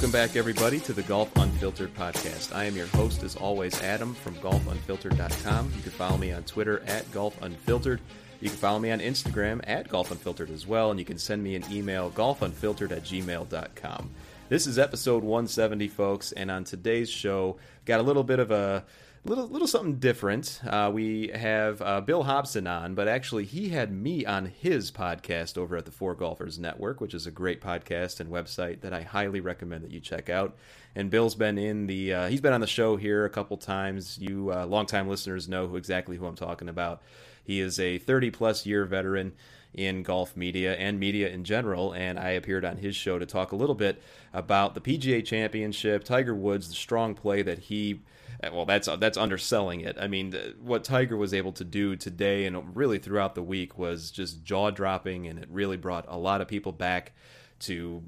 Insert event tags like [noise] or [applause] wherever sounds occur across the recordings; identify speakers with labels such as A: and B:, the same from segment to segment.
A: Welcome back, everybody, to the Golf Unfiltered podcast. I am your host, as always, Adam from golfunfiltered.com. You can follow me on Twitter at golfunfiltered. You can follow me on Instagram at golfunfiltered as well, and you can send me an email, golfunfiltered at gmail.com. This is episode 170, folks, and on today's show, got a little bit of a little little something different. Uh, we have uh, Bill Hobson on, but actually he had me on his podcast over at the Four Golfers Network, which is a great podcast and website that I highly recommend that you check out. And Bill's been in the uh, he's been on the show here a couple times. You uh, longtime listeners know who exactly who I'm talking about. He is a 30 plus year veteran in golf media and media in general. And I appeared on his show to talk a little bit about the PGA Championship, Tiger Woods, the strong play that he well that's that's underselling it i mean what tiger was able to do today and really throughout the week was just jaw dropping and it really brought a lot of people back to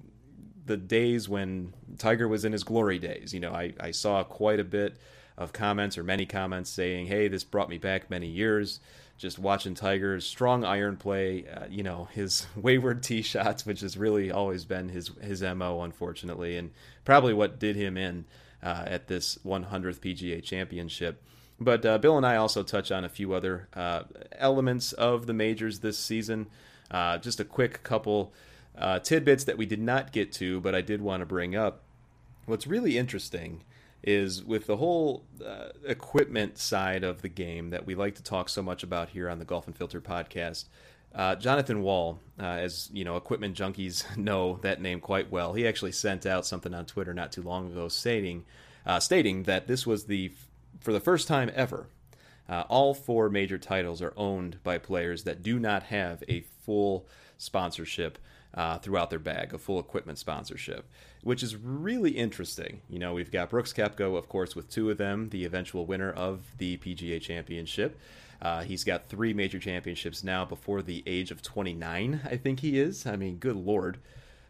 A: the days when tiger was in his glory days you know i, I saw quite a bit of comments or many comments saying hey this brought me back many years just watching Tiger's strong iron play, uh, you know, his [laughs] wayward tee shots, which has really always been his his mo, unfortunately, and probably what did him in uh, at this 100th PGA Championship. But uh, Bill and I also touch on a few other uh, elements of the majors this season. Uh, just a quick couple uh, tidbits that we did not get to, but I did want to bring up. What's really interesting is with the whole uh, equipment side of the game that we like to talk so much about here on the Golf Unfiltered podcast. Uh, Jonathan Wall, uh, as you know, equipment junkies [laughs] know that name quite well. He actually sent out something on Twitter not too long ago, stating uh, stating that this was the for the first time ever, uh, all four major titles are owned by players that do not have a full sponsorship uh, throughout their bag, a full equipment sponsorship, which is really interesting. You know, we've got Brooks Koepka, of course, with two of them, the eventual winner of the PGA Championship. Uh, he's got three major championships now before the age of 29, I think he is. I mean, good lord.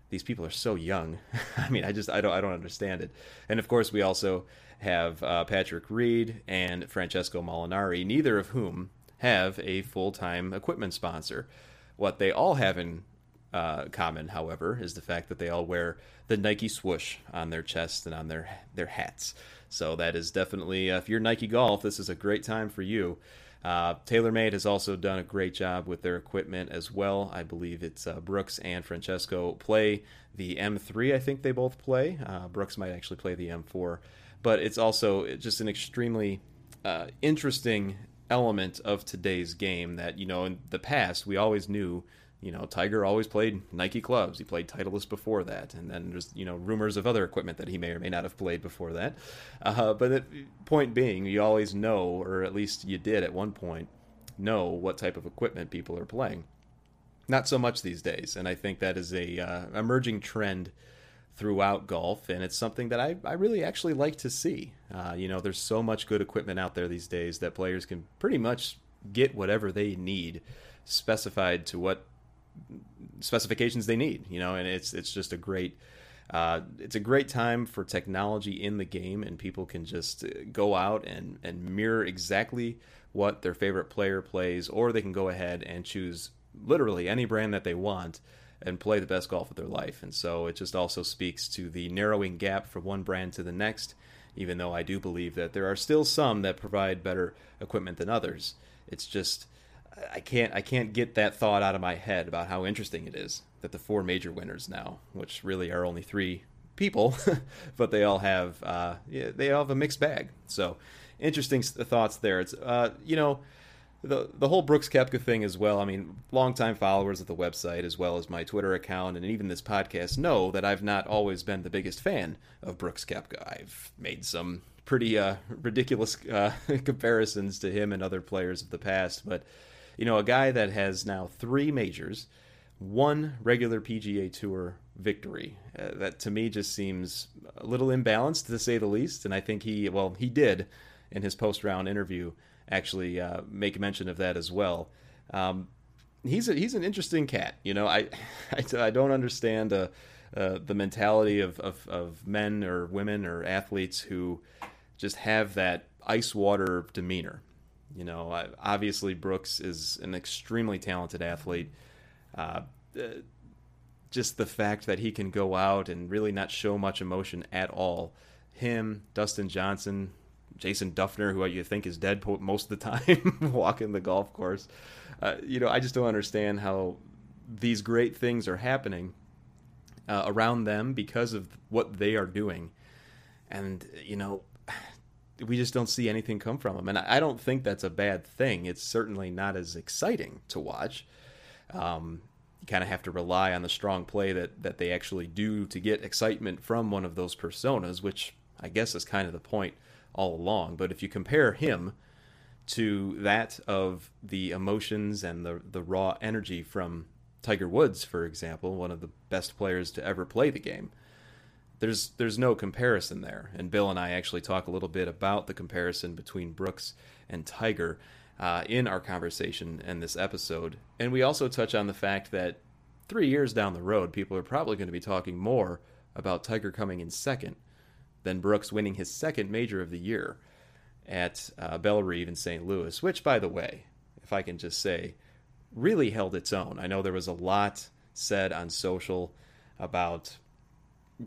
A: These people are so young. [laughs] I mean, I just I don't I don't understand it. And of course, we also have uh, Patrick Reed and Francesco Molinari, neither of whom have a full time equipment sponsor. What they all have in uh, common, however, is the fact that they all wear the Nike swoosh on their chests and on their their hats. So that is definitely, uh, if you're Nike Golf, this is a great time for you. Uh, TaylorMade has also done a great job with their equipment as well. I believe it's uh, Brooks and Francesco play the M3. I think they both play. Uh, Brooks might actually play the M4, but it's also just an extremely uh, interesting element of today's game that you know in the past we always knew you know, Tiger always played Nike clubs. He played Titleist before that, and then there's you know rumors of other equipment that he may or may not have played before that. Uh, but the point being, you always know, or at least you did at one point, know what type of equipment people are playing. Not so much these days, and I think that is a uh, emerging trend throughout golf, and it's something that I, I really actually like to see. Uh, you know, there's so much good equipment out there these days that players can pretty much get whatever they need specified to what specifications they need, you know, and it's it's just a great uh, it's a great time for technology in the game, and people can just uh, go out and, and mirror exactly what their favorite player plays, or they can go ahead and choose literally any brand that they want and play the best golf of their life. And so it just also speaks to the narrowing gap from one brand to the next, even though I do believe that there are still some that provide better equipment than others. It's just I can't I can't get that thought out of my head about how interesting it is that the four major winners now, which really are only three people, [laughs] but they all have uh, yeah, they all have a mixed bag. So interesting thoughts there. It's uh, you know the the whole Brooks Koepka thing as well. I mean, longtime followers of the website as well as my Twitter account and even this podcast know that I've not always been the biggest fan of Brooks Koepka. I've made some pretty uh, ridiculous uh, [laughs] comparisons to him and other players of the past, but you know, a guy that has now three majors, one regular PGA Tour victory. Uh, that to me just seems a little imbalanced to say the least. And I think he, well, he did in his post round interview actually uh, make mention of that as well. Um, he's a, he's an interesting cat. You know, I [laughs] I, I don't understand uh, uh, the mentality of, of, of men or women or athletes who just have that ice water demeanor. You know, obviously Brooks is an extremely talented athlete. Uh, just the fact that he can go out and really not show much emotion at all. Him, Dustin Johnson, Jason Dufner, who you think is dead most of the [laughs] time, [laughs] walking the golf course. Uh, you know, I just don't understand how these great things are happening uh, around them because of what they are doing. And, you know, we just don't see anything come from him. And I don't think that's a bad thing. It's certainly not as exciting to watch. Um, you kind of have to rely on the strong play that, that they actually do to get excitement from one of those personas, which I guess is kind of the point all along. But if you compare him to that of the emotions and the, the raw energy from Tiger Woods, for example, one of the best players to ever play the game, there's there's no comparison there. And Bill and I actually talk a little bit about the comparison between Brooks and Tiger uh, in our conversation in this episode. And we also touch on the fact that three years down the road, people are probably going to be talking more about Tiger coming in second than Brooks winning his second major of the year at uh, Bellerive in St. Louis, which, by the way, if I can just say, really held its own. I know there was a lot said on social about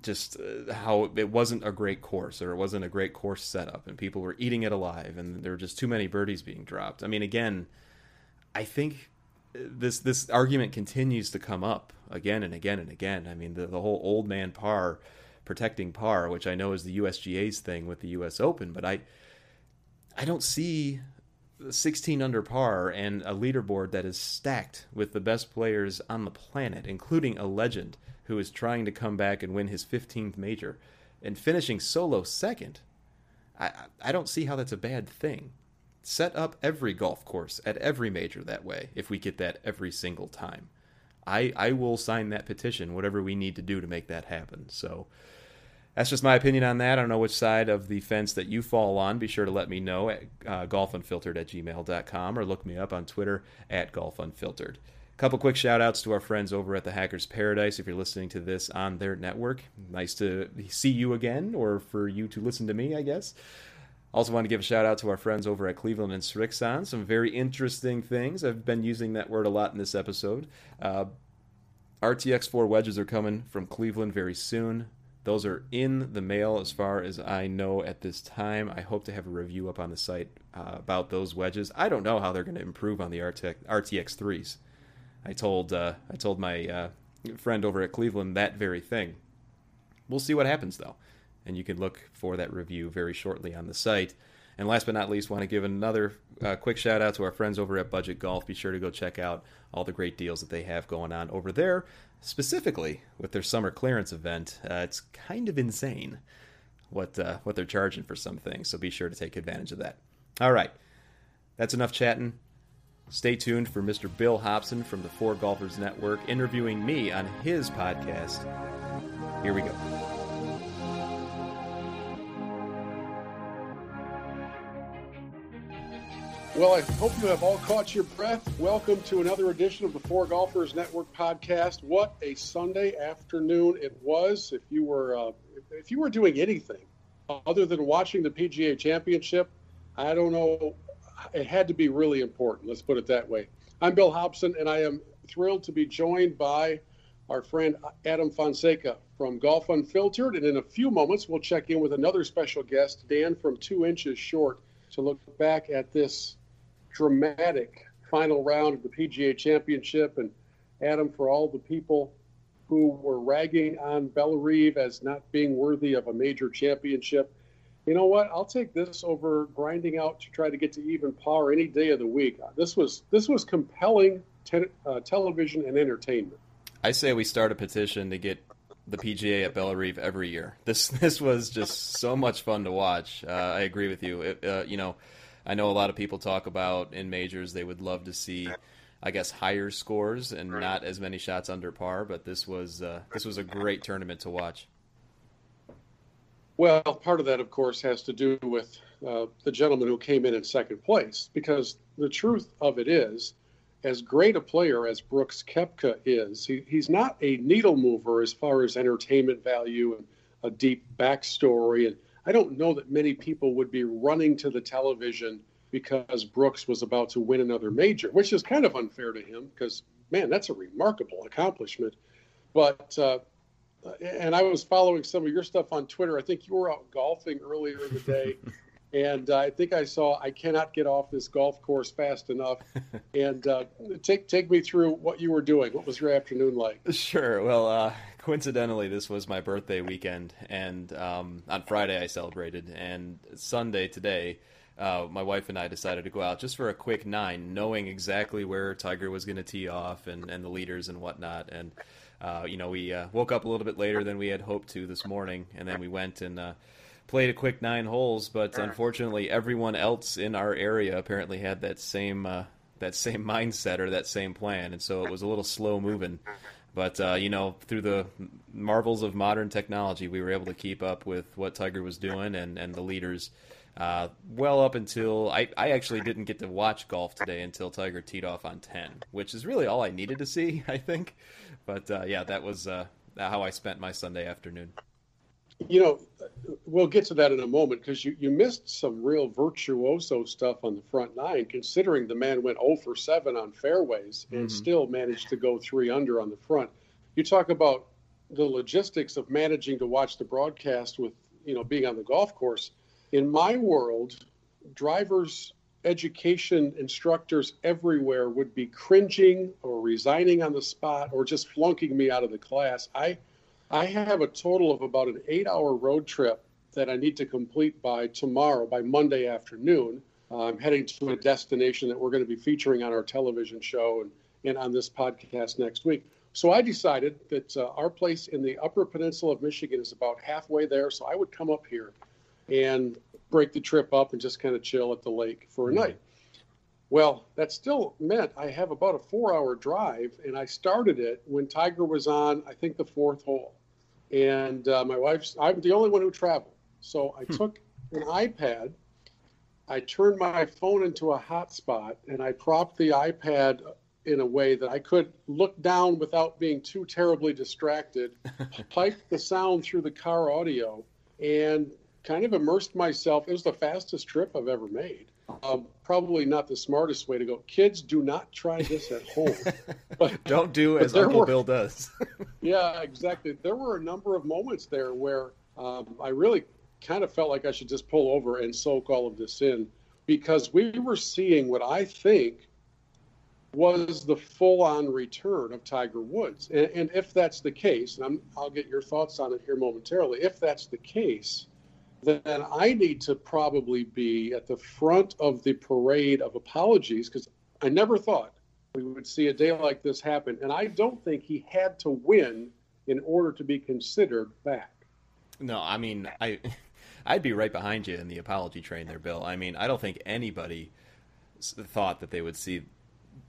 A: just uh, how it wasn't a great course or it wasn't a great course setup and people were eating it alive and there were just too many birdies being dropped. I mean, again, I think this this argument continues to come up again and again and again. I mean, the, the whole old man par protecting par, which I know is the USGA's thing with the US Open, but I I don't see 16 under par and a leaderboard that is stacked with the best players on the planet, including a legend who is trying to come back and win his 15th major and finishing solo second. I, I don't see how that's a bad thing. Set up every golf course at every major that way if we get that every single time. I, I will sign that petition, whatever we need to do to make that happen. So, that's just my opinion on that. I don't know which side of the fence that you fall on. Be sure to let me know at uh, golfunfiltered at gmail.com or look me up on Twitter at golfunfiltered. Couple quick shout outs to our friends over at the Hackers Paradise if you're listening to this on their network. Nice to see you again, or for you to listen to me, I guess. Also, want to give a shout out to our friends over at Cleveland and Srixon. Some very interesting things. I've been using that word a lot in this episode. Uh, RTX4 wedges are coming from Cleveland very soon. Those are in the mail as far as I know at this time. I hope to have a review up on the site uh, about those wedges. I don't know how they're going to improve on the RTX, RTX 3s. I told uh, I told my uh, friend over at Cleveland that very thing. We'll see what happens though, and you can look for that review very shortly on the site. And last but not least, want to give another uh, quick shout out to our friends over at Budget Golf. Be sure to go check out all the great deals that they have going on over there specifically with their summer clearance event. Uh, it's kind of insane what uh, what they're charging for some things. So be sure to take advantage of that. All right, that's enough chatting. Stay tuned for Mr. Bill Hobson from the Four Golfers Network interviewing me on his podcast. Here we go.
B: Well, I hope you have all caught your breath. Welcome to another edition of the Four Golfers Network podcast. What a Sunday afternoon it was! If you were uh, if you were doing anything other than watching the PGA Championship, I don't know. It had to be really important. Let's put it that way. I'm Bill Hobson, and I am thrilled to be joined by our friend Adam Fonseca from Golf Unfiltered. And in a few moments, we'll check in with another special guest, Dan from Two Inches Short, to look back at this dramatic final round of the PGA Championship. And Adam, for all the people who were ragging on Bellerive as not being worthy of a major championship, you know what? I'll take this over grinding out to try to get to even par any day of the week. This was this was compelling te- uh, television and entertainment.
A: I say we start a petition to get the PGA at Bellerive every year. This [laughs] this was just so much fun to watch. Uh, I agree with you. It, uh, you know, I know a lot of people talk about in majors they would love to see, I guess, higher scores and not as many shots under par. But this was uh, this was a great tournament to watch.
B: Well, part of that, of course, has to do with uh, the gentleman who came in in second place, because the truth of it is, as great a player as Brooks Koepka is, he, he's not a needle mover as far as entertainment value and a deep backstory. And I don't know that many people would be running to the television because Brooks was about to win another major, which is kind of unfair to him because, man, that's a remarkable accomplishment. But uh, and I was following some of your stuff on Twitter. I think you were out golfing earlier in the day. [laughs] and uh, I think I saw I cannot get off this golf course fast enough. [laughs] and uh, take take me through what you were doing. What was your afternoon like?
A: Sure. Well, uh, coincidentally, this was my birthday weekend, and um, on Friday I celebrated, and Sunday today. Uh, my wife and I decided to go out just for a quick nine, knowing exactly where Tiger was going to tee off and, and the leaders and whatnot. And uh, you know, we uh, woke up a little bit later than we had hoped to this morning, and then we went and uh, played a quick nine holes. But unfortunately, everyone else in our area apparently had that same uh, that same [laughs] mindset or that same plan, and so it was a little slow moving. But uh, you know, through the marvels of modern technology, we were able to keep up with what Tiger was doing and, and the leaders. Uh, well up until I, I actually didn't get to watch golf today until Tiger teed off on 10, which is really all I needed to see, [laughs] I think. But uh, yeah, that was uh, how I spent my Sunday afternoon.
B: You know, we'll get to that in a moment because you, you missed some real virtuoso stuff on the front nine, considering the man went 0 for 7 on fairways and mm-hmm. still managed to go three under on the front. You talk about the logistics of managing to watch the broadcast with, you know, being on the golf course. In my world, drivers education instructors everywhere would be cringing or resigning on the spot or just flunking me out of the class. I I have a total of about an eight hour road trip that I need to complete by tomorrow, by Monday afternoon. Uh, I'm heading to a destination that we're going to be featuring on our television show and, and on this podcast next week. So I decided that uh, our place in the Upper Peninsula of Michigan is about halfway there. So I would come up here and break the trip up and just kind of chill at the lake for a mm-hmm. night. Well, that still meant I have about a four hour drive, and I started it when Tiger was on, I think, the fourth hole. And uh, my wife's, I'm the only one who traveled. So I hmm. took an iPad, I turned my phone into a hotspot, and I propped the iPad in a way that I could look down without being too terribly distracted, [laughs] piped the sound through the car audio, and kind of immersed myself. It was the fastest trip I've ever made. Um, probably not the smartest way to go. Kids, do not try this at home. [laughs]
A: But don't do as Uncle were, Bill does. [laughs]
B: yeah, exactly. There were a number of moments there where um, I really kind of felt like I should just pull over and soak all of this in because we were seeing what I think was the full-on return of Tiger Woods. And, and if that's the case, and i will get your thoughts on it here momentarily. If that's the case, then I need to probably be at the front of the parade of apologies because I never thought we would see a day like this happen. And I don't think he had to win in order to be considered back.
A: No, I mean, I. [laughs] I'd be right behind you in the apology train there, Bill. I mean, I don't think anybody thought that they would see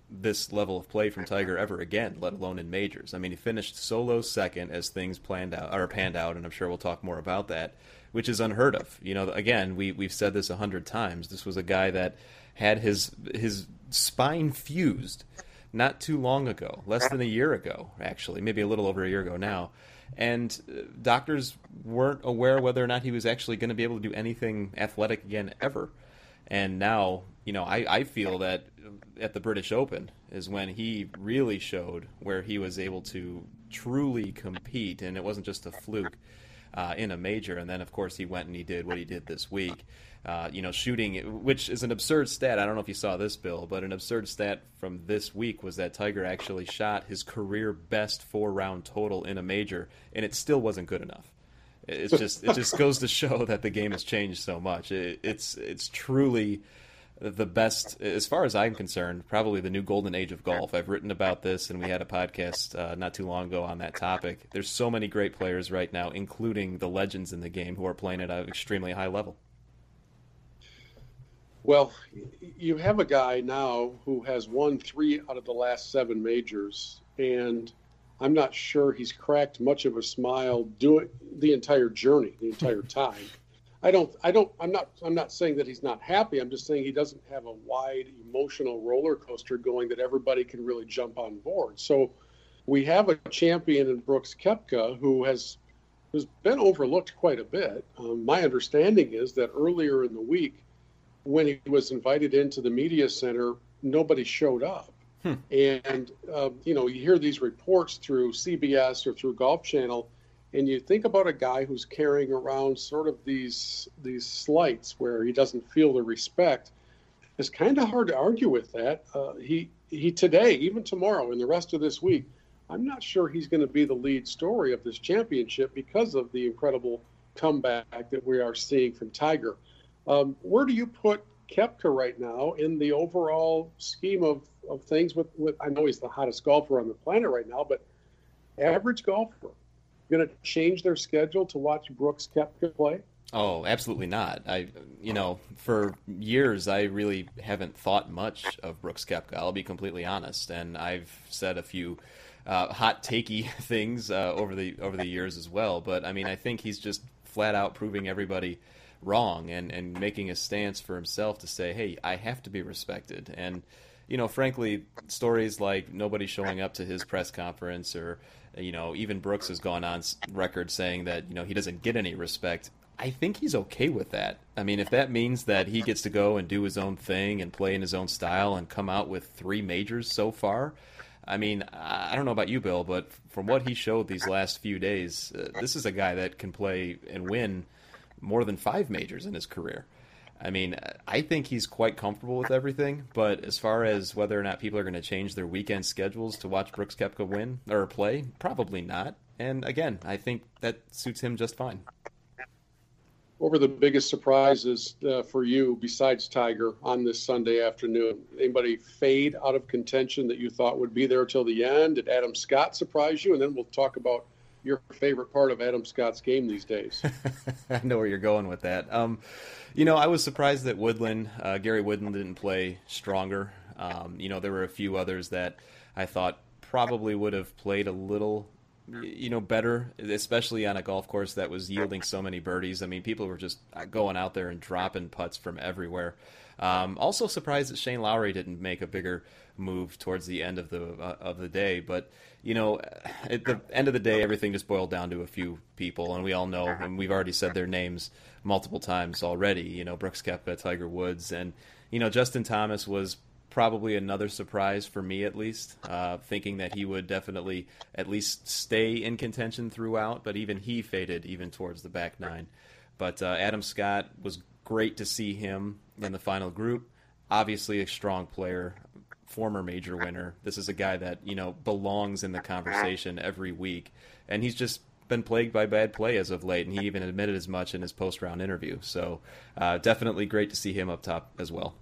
A: this level of play from Tiger ever again, let alone in majors. I mean, he finished solo second as things planned out or panned out, and I'm sure we'll talk more about that which is unheard of. You know, again, we we've said this a hundred times. This was a guy that had his his spine fused not too long ago, less than a year ago, actually, maybe a little over a year ago now. And uh, doctors weren't aware whether or not he was actually going to be able to do anything athletic again ever. And now, you know, I, I feel that at the British Open is when he really showed where he was able to truly compete, and it wasn't just a fluke uh, in a major. And then, of course, he went and he did what he did this week. Uh, you know, shooting, which is an absurd stat. I don't know if you saw this, Bill, but an absurd stat from this week was that Tiger actually shot his career best four round total in a major, and it still wasn't good enough. It's just it just goes to show that the game has changed so much. It, it's it's truly the best, as far as I'm concerned, probably the new golden age of golf. I've written about this, and we had a podcast uh, not too long ago on that topic. There's so many great players right now, including the legends in the game, who are playing at an extremely high level.
B: Well, you have a guy now who has won three out of the last seven majors, and I'm not sure he's cracked much of a smile doing the entire journey, the entire [laughs] time. I don't, I don't, I'm not, I'm not saying that he's not happy. I'm just saying he doesn't have a wide emotional roller coaster going that everybody can really jump on board. So we have a champion in Brooks Koepka who has who's been overlooked quite a bit. Um, my understanding is that earlier in the week, when he was invited into the media center, nobody showed up. Hmm. And uh, you know, you hear these reports through CBS or through Golf Channel, and you think about a guy who's carrying around sort of these these slights where he doesn't feel the respect. It's kind of hard to argue with that. Uh, he he today, even tomorrow, and the rest of this week, I'm not sure he's going to be the lead story of this championship because of the incredible comeback that we are seeing from Tiger. Um, where do you put Koepka right now in the overall scheme of, of things? With, with I know he's the hottest golfer on the planet right now, but average golfer going to change their schedule to watch Brooks Koepka play?
A: Oh, absolutely not. I, you know, for years I really haven't thought much of Brooks Koepka. I'll be completely honest, and I've said a few uh, hot takey [laughs] things uh, over the over the years as well. But I mean, I think he's just flat out proving everybody wrong and, and making a stance for himself to say, hey, I have to be respected. And, you know, frankly, stories like nobody showing up to his press conference or, you know, even Brooks has gone on record saying that, you know, he doesn't get any respect. I think he's okay with that. I mean, if that means that he gets to go and do his own thing and play in his own style and come out with three majors so far, I mean, I don't know about you, Bill, but from what he showed these last few days, uh, this is a guy that can play and win more than five majors in his career. I mean, I think he's quite comfortable with everything, but as far as whether or not people are going to change their weekend schedules to watch Brooks Koepka win or play, probably not. And again, I think that suits him just fine.
B: What were the biggest surprises uh, for you besides Tiger on this Sunday afternoon? Anybody fade out of contention that you thought would be there till the end? Did Adam Scott surprise you? And then we'll talk about your favorite part of Adam Scott's game these days. [laughs]
A: I know where you're going with that. Um, you know, I was surprised that Woodland, uh, Gary Woodland, didn't play stronger. Um, you know, there were a few others that I thought probably would have played a little, you know, better, especially on a golf course that was yielding so many birdies. I mean, people were just going out there and dropping putts from everywhere. Um, also surprised that Shane Lowry didn't make a bigger move towards the end of the uh, of the day. But you know, at the end of the day, everything just boiled down to a few people, and we all know, and we've already said their names multiple times already. You know, Brooks Koepka, Tiger Woods, and you know, Justin Thomas was probably another surprise for me at least, uh, thinking that he would definitely at least stay in contention throughout, but even he faded even towards the back nine. But uh, Adam Scott was great to see him in the final group. Obviously, a strong player, former major winner. This is a guy that you know belongs in the conversation every week, and he's just been plagued by bad play as of late, and he even admitted as much in his post round interview. So, uh, definitely great to see him up top as well.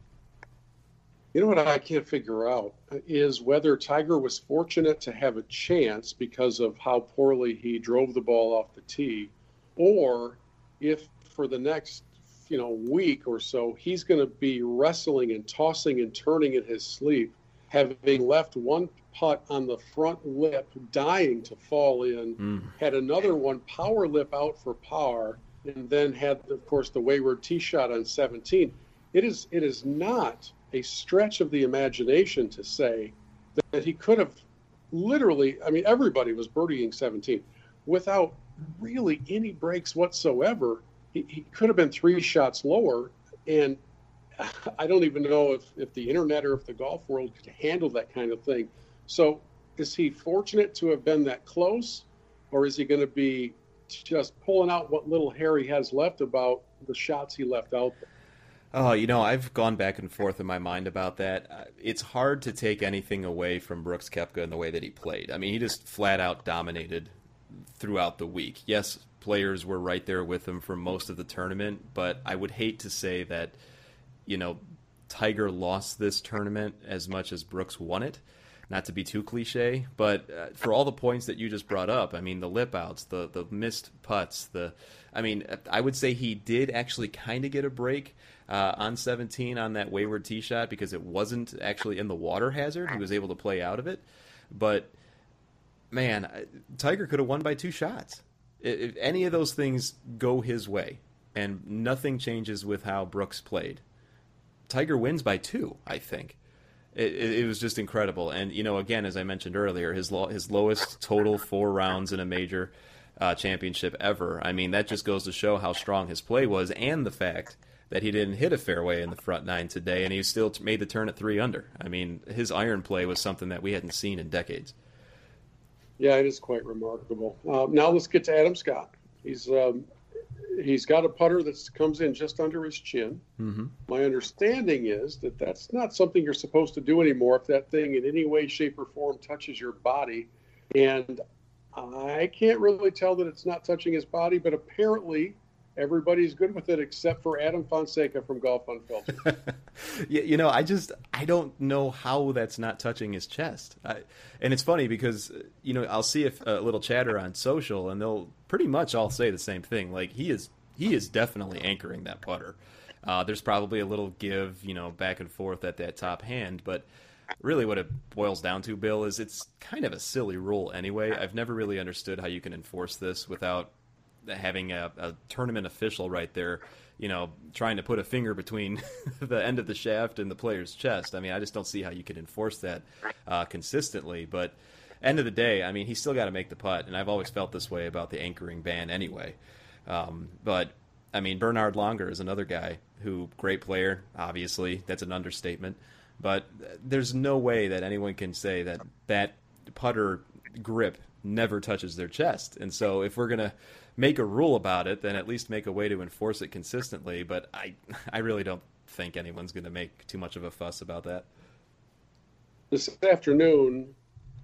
B: You know what I can't figure out is whether Tiger was fortunate to have a chance because of how poorly he drove the ball off the tee, or if for the next you know week or so, he's going to be wrestling and tossing and turning in his sleep, having left one putt on the front lip, dying to fall in, mm. had another one power lip out for par, and then had, of course, the wayward tee shot on 17. It is it is not a stretch of the imagination to say that he could have literally. I mean, everybody was birdieing 17 without really any breaks whatsoever he, could have been three shots lower. And I don't even know if, if the internet or if the golf world could handle that kind of thing. So is he fortunate to have been that close, or is he going to be just pulling out what little hair he has left about the shots he left out there?
A: Oh, you know, I've gone back and forth in my mind about that. Uh, it's hard to take anything away from Brooks Koepka in the way that he played. I mean, he just flat out dominated throughout the week. Yes, players were right there with him for most of the tournament, but I would hate to say that, you know, Tiger lost this tournament as much as Brooks won it. Not to be too cliche, but uh, for all the points that you just brought up, I mean, the lip outs, the the missed putts, the, I mean, I would say he did actually kind of get a break uh, on 17 on that wayward tee shot because it wasn't actually in the water hazard. He was able to play out of it, but man, Tiger could have won by two shots. If any of those things go his way, and nothing changes with how Brooks played, Tiger wins by two. I think. It, it, was just incredible. And you know, again, as I mentioned earlier, his lo- his lowest total four rounds in a major uh, championship ever. I mean, that just goes to show how strong his play was, and the fact that he didn't hit a fairway in the front nine today, and he still made the turn at three under. I mean, his iron play was something that we hadn't seen in decades.
B: Yeah, it is quite remarkable. Uh, now let's get to Adam Scott. He's um, he's got a putter that comes in just under his chin. Mm-hmm. My understanding is that that's not something you're supposed to do anymore if that thing in any way, shape, or form touches your body. And I can't really tell that it's not touching his body, but apparently everybody's good with it except for Adam Fonseca from Golf Unfiltered. [laughs]
A: yeah, you know, I just I don't know how that's not touching his chest. I, and it's funny because you know I'll see a, a little chatter on social, and they'll pretty much all say the same thing. Like he is he is definitely anchoring that putter. Uh, there's probably a little give, you know, back and forth at that top hand, but really what it boils down to, Bill, is it's kind of a silly rule anyway. I've never really understood how you can enforce this without having a, a tournament official right there, you know, trying to put a finger between [laughs] the end of the shaft and the player's chest. I mean, I just don't see how you can enforce that uh, consistently. But end of the day, I mean, he's still got to make the putt, and I've always felt this way about the anchoring ban anyway. Um, but I mean, Bernhard Langer is another guy who great player. Obviously, that's an understatement. But there's no way that anyone can say that that putter grip never touches their chest. And so, if we're gonna make a rule about it, then at least make a way to enforce it consistently. But I, I really don't think anyone's going to make too much of a fuss about that.
B: This afternoon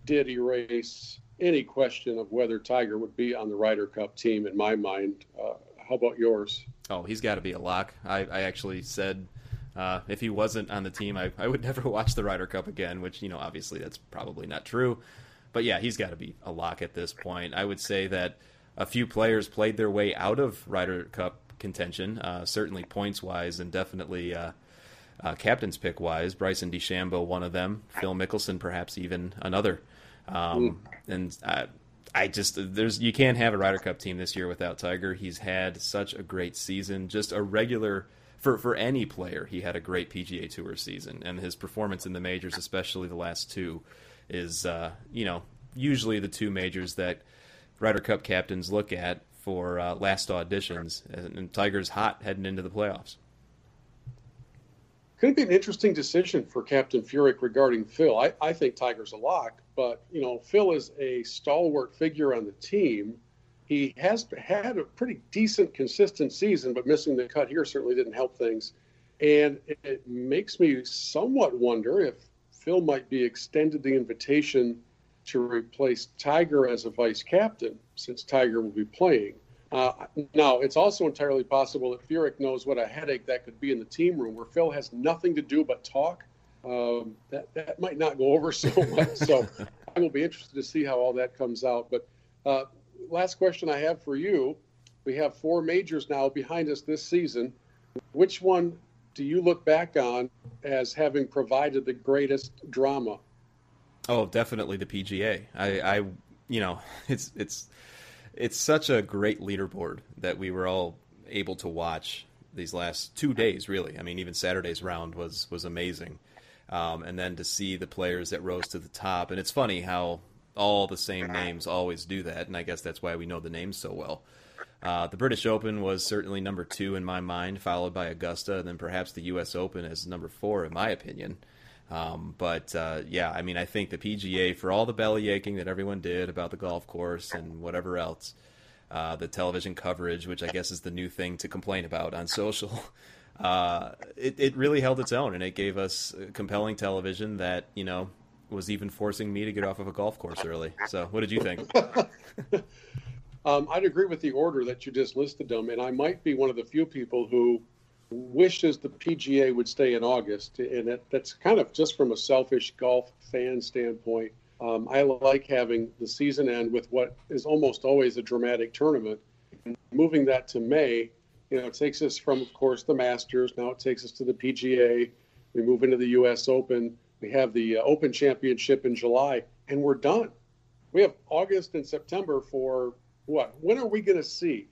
B: did erase any question of whether Tiger would be on the Ryder Cup team. In my mind, uh, how about yours?
A: Oh, he's got to be a lock. I, I actually said uh, if he wasn't on the team, I, I would [laughs] never watch the Ryder Cup again. Which you know, obviously, that's probably not true. But yeah, he's got to be a lock at this point. I would say that a few players played their way out of Ryder Cup contention, uh, certainly points wise, and definitely uh, uh, captain's pick wise. Bryson DeChambeau, one of them. Phil Mickelson, perhaps even another. Um, and I, I just there's you can't have a Ryder Cup team this year without Tiger. He's had such a great season, just a regular for for any player. He had a great PGA Tour season, and his performance in the majors, especially the last two, is uh, you know usually the two majors that Ryder Cup captains look at for uh, last auditions, and Tiger's hot heading into the playoffs.
B: Could be an interesting decision for Captain Furyk regarding Phil. I, I think Tiger's a lock, but you know Phil is a stalwart figure on the team. He has had a pretty decent, consistent season, but missing the cut here certainly didn't help things. And it makes me somewhat wonder if Phil might be extended the invitation to replace Tiger as a vice captain, since Tiger will be playing. Uh, now, it's also entirely possible that Furyk knows what a headache that could be in the team room, where Phil has nothing to do but talk. Um, that that might not go over so [laughs] much. so I will be interested to see how all that comes out. But uh, last question I have for you: We have four majors now behind us this season. Which one do you look back on as having provided the greatest drama?
A: Oh, definitely the PGA. I, I, you know, [laughs] it's it's it's such a great leaderboard that we were all able to watch these last two days. Really, I mean, even Saturday's round was was amazing, um, and then to see the players that rose to the top. And it's funny how all the same names always do that, and I guess that's why we know the names so well. Uh, the British Open was certainly number two in my mind, followed by Augusta, and then perhaps the U.S. Open as number four, in my opinion. Um, but uh, yeah, I mean, I think the PGA, for all the belly aching that everyone did about the golf course and whatever else, uh, the television coverage, which I guess is the new thing to complain about on social, [laughs] uh, it, it really held its own and it gave us compelling television that, you know, was even forcing me to get off of a golf course early. So, what did you think? [laughs]
B: um, I'd agree with the order that you just listed them, and I might be one of the few people who wishes the PGA would stay in August, and that, that's kind of just from a selfish golf fan standpoint. Um, I like having the season end with what is almost always a dramatic tournament. And moving that to May You know, it takes us from, of course, the Masters. Now it takes us to the PGA. We move into the U.S. Open. We have the uh, Open Championship in July, and we're done. We have August and September for what? When are we going to see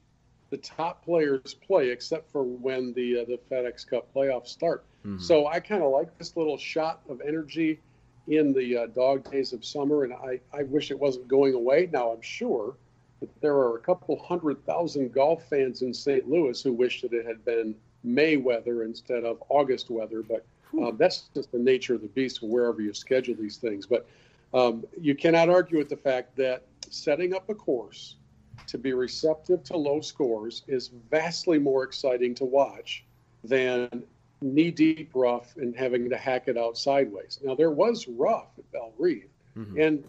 B: the top players play, except for when the uh, the FedEx Cup playoffs start? Mm-hmm. So I kind of like this little shot of energy in the uh, dog days of summer, and I, I wish it wasn't going away. Now I'm sure that there are a couple hundred thousand golf fans in St. Louis who wish that it had been May weather instead of August weather, but um, that's just the nature of the beast wherever you schedule these things. But um, you cannot argue with the fact that setting up a course to be receptive to low scores is vastly more exciting to watch than knee deep rough and having to hack it out sideways. Now, there was rough at Bellerive, mm-hmm. and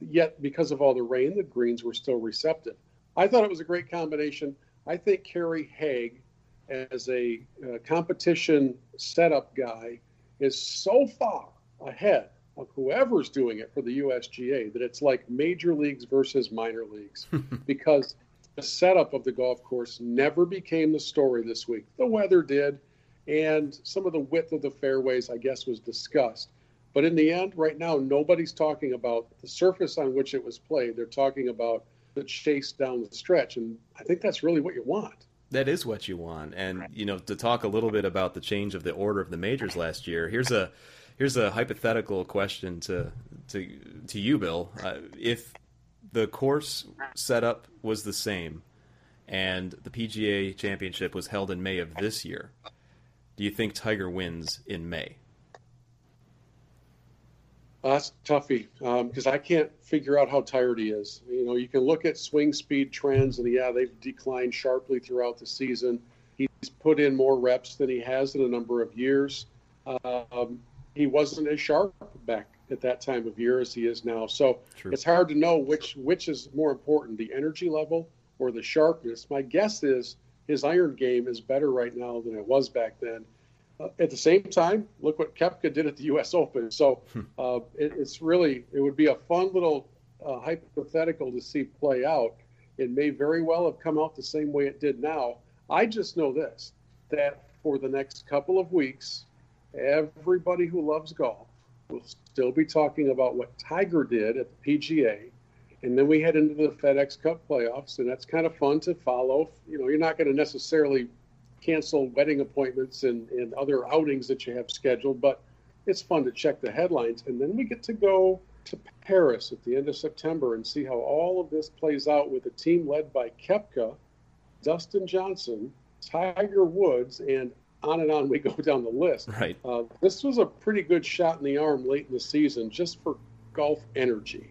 B: yet because of all the rain, the greens were still receptive. I thought it was a great combination. I think Kerry Haigh, as a uh, competition setup guy, is so far ahead of whoever's doing it for the USGA that it's like major leagues versus minor leagues [laughs] because the setup of the golf course never became the story this week. The weather did, and some of the width of the fairways, I guess, was discussed. But in the end, right now, nobody's talking about the surface on which it was played. They're talking about the chase down the stretch. And I think that's really what you want.
A: That is what you want. And, you know, to talk a little bit about the change of the order of the majors last year, here's a here's a hypothetical question to to to you, Bill. Uh, if the course setup was the same and the PGA Championship was held in May of this year, do you think Tiger wins in May?
B: that's toughy because um, I can't figure out how tired he is. You know, you can look at swing speed trends, and yeah, they've declined sharply throughout the season. He's put in more reps than he has in a number of years. Um, he wasn't as sharp back at that time of year as he is now. So True. it's hard to know which which is more important, the energy level or the sharpness. My guess is his iron game is better right now than it was back then. Uh, at the same time, look what Koepka did at the U.S. Open. So [laughs] hmm. uh, it, it's really it would be a fun little uh, hypothetical to see play out. It may very well have come out the same way it did now. I just know this that for the next couple of weeks, everybody who loves golf will still be talking about what Tiger did at the PGA. And then we head into the FedEx Cup playoffs, and that's kind of fun to follow. You know, you're not going to necessarily cancel wedding appointments and, and other outings that you have scheduled, but it's fun to check the headlines. And then we get to go to Paris at the end of September and see how all of this plays out with a team led by Koepka, Dustin Johnson, Tiger Woods, and on and on we go down the list.
A: Right.
B: Uh, this was a pretty good shot in the arm late in the season just for golf energy.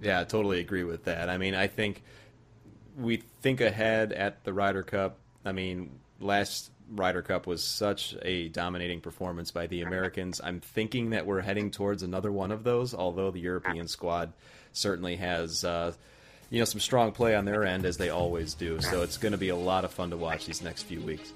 A: Yeah, I totally agree with that. I mean, I think we think ahead at the Ryder Cup. I mean, last Ryder Cup was such a dominating performance by the Americans. I'm thinking that we're heading towards another one of those, although the European squad certainly has. Uh, you know some strong play on their end as they always do. So it's going to be a lot of fun to watch these next few weeks.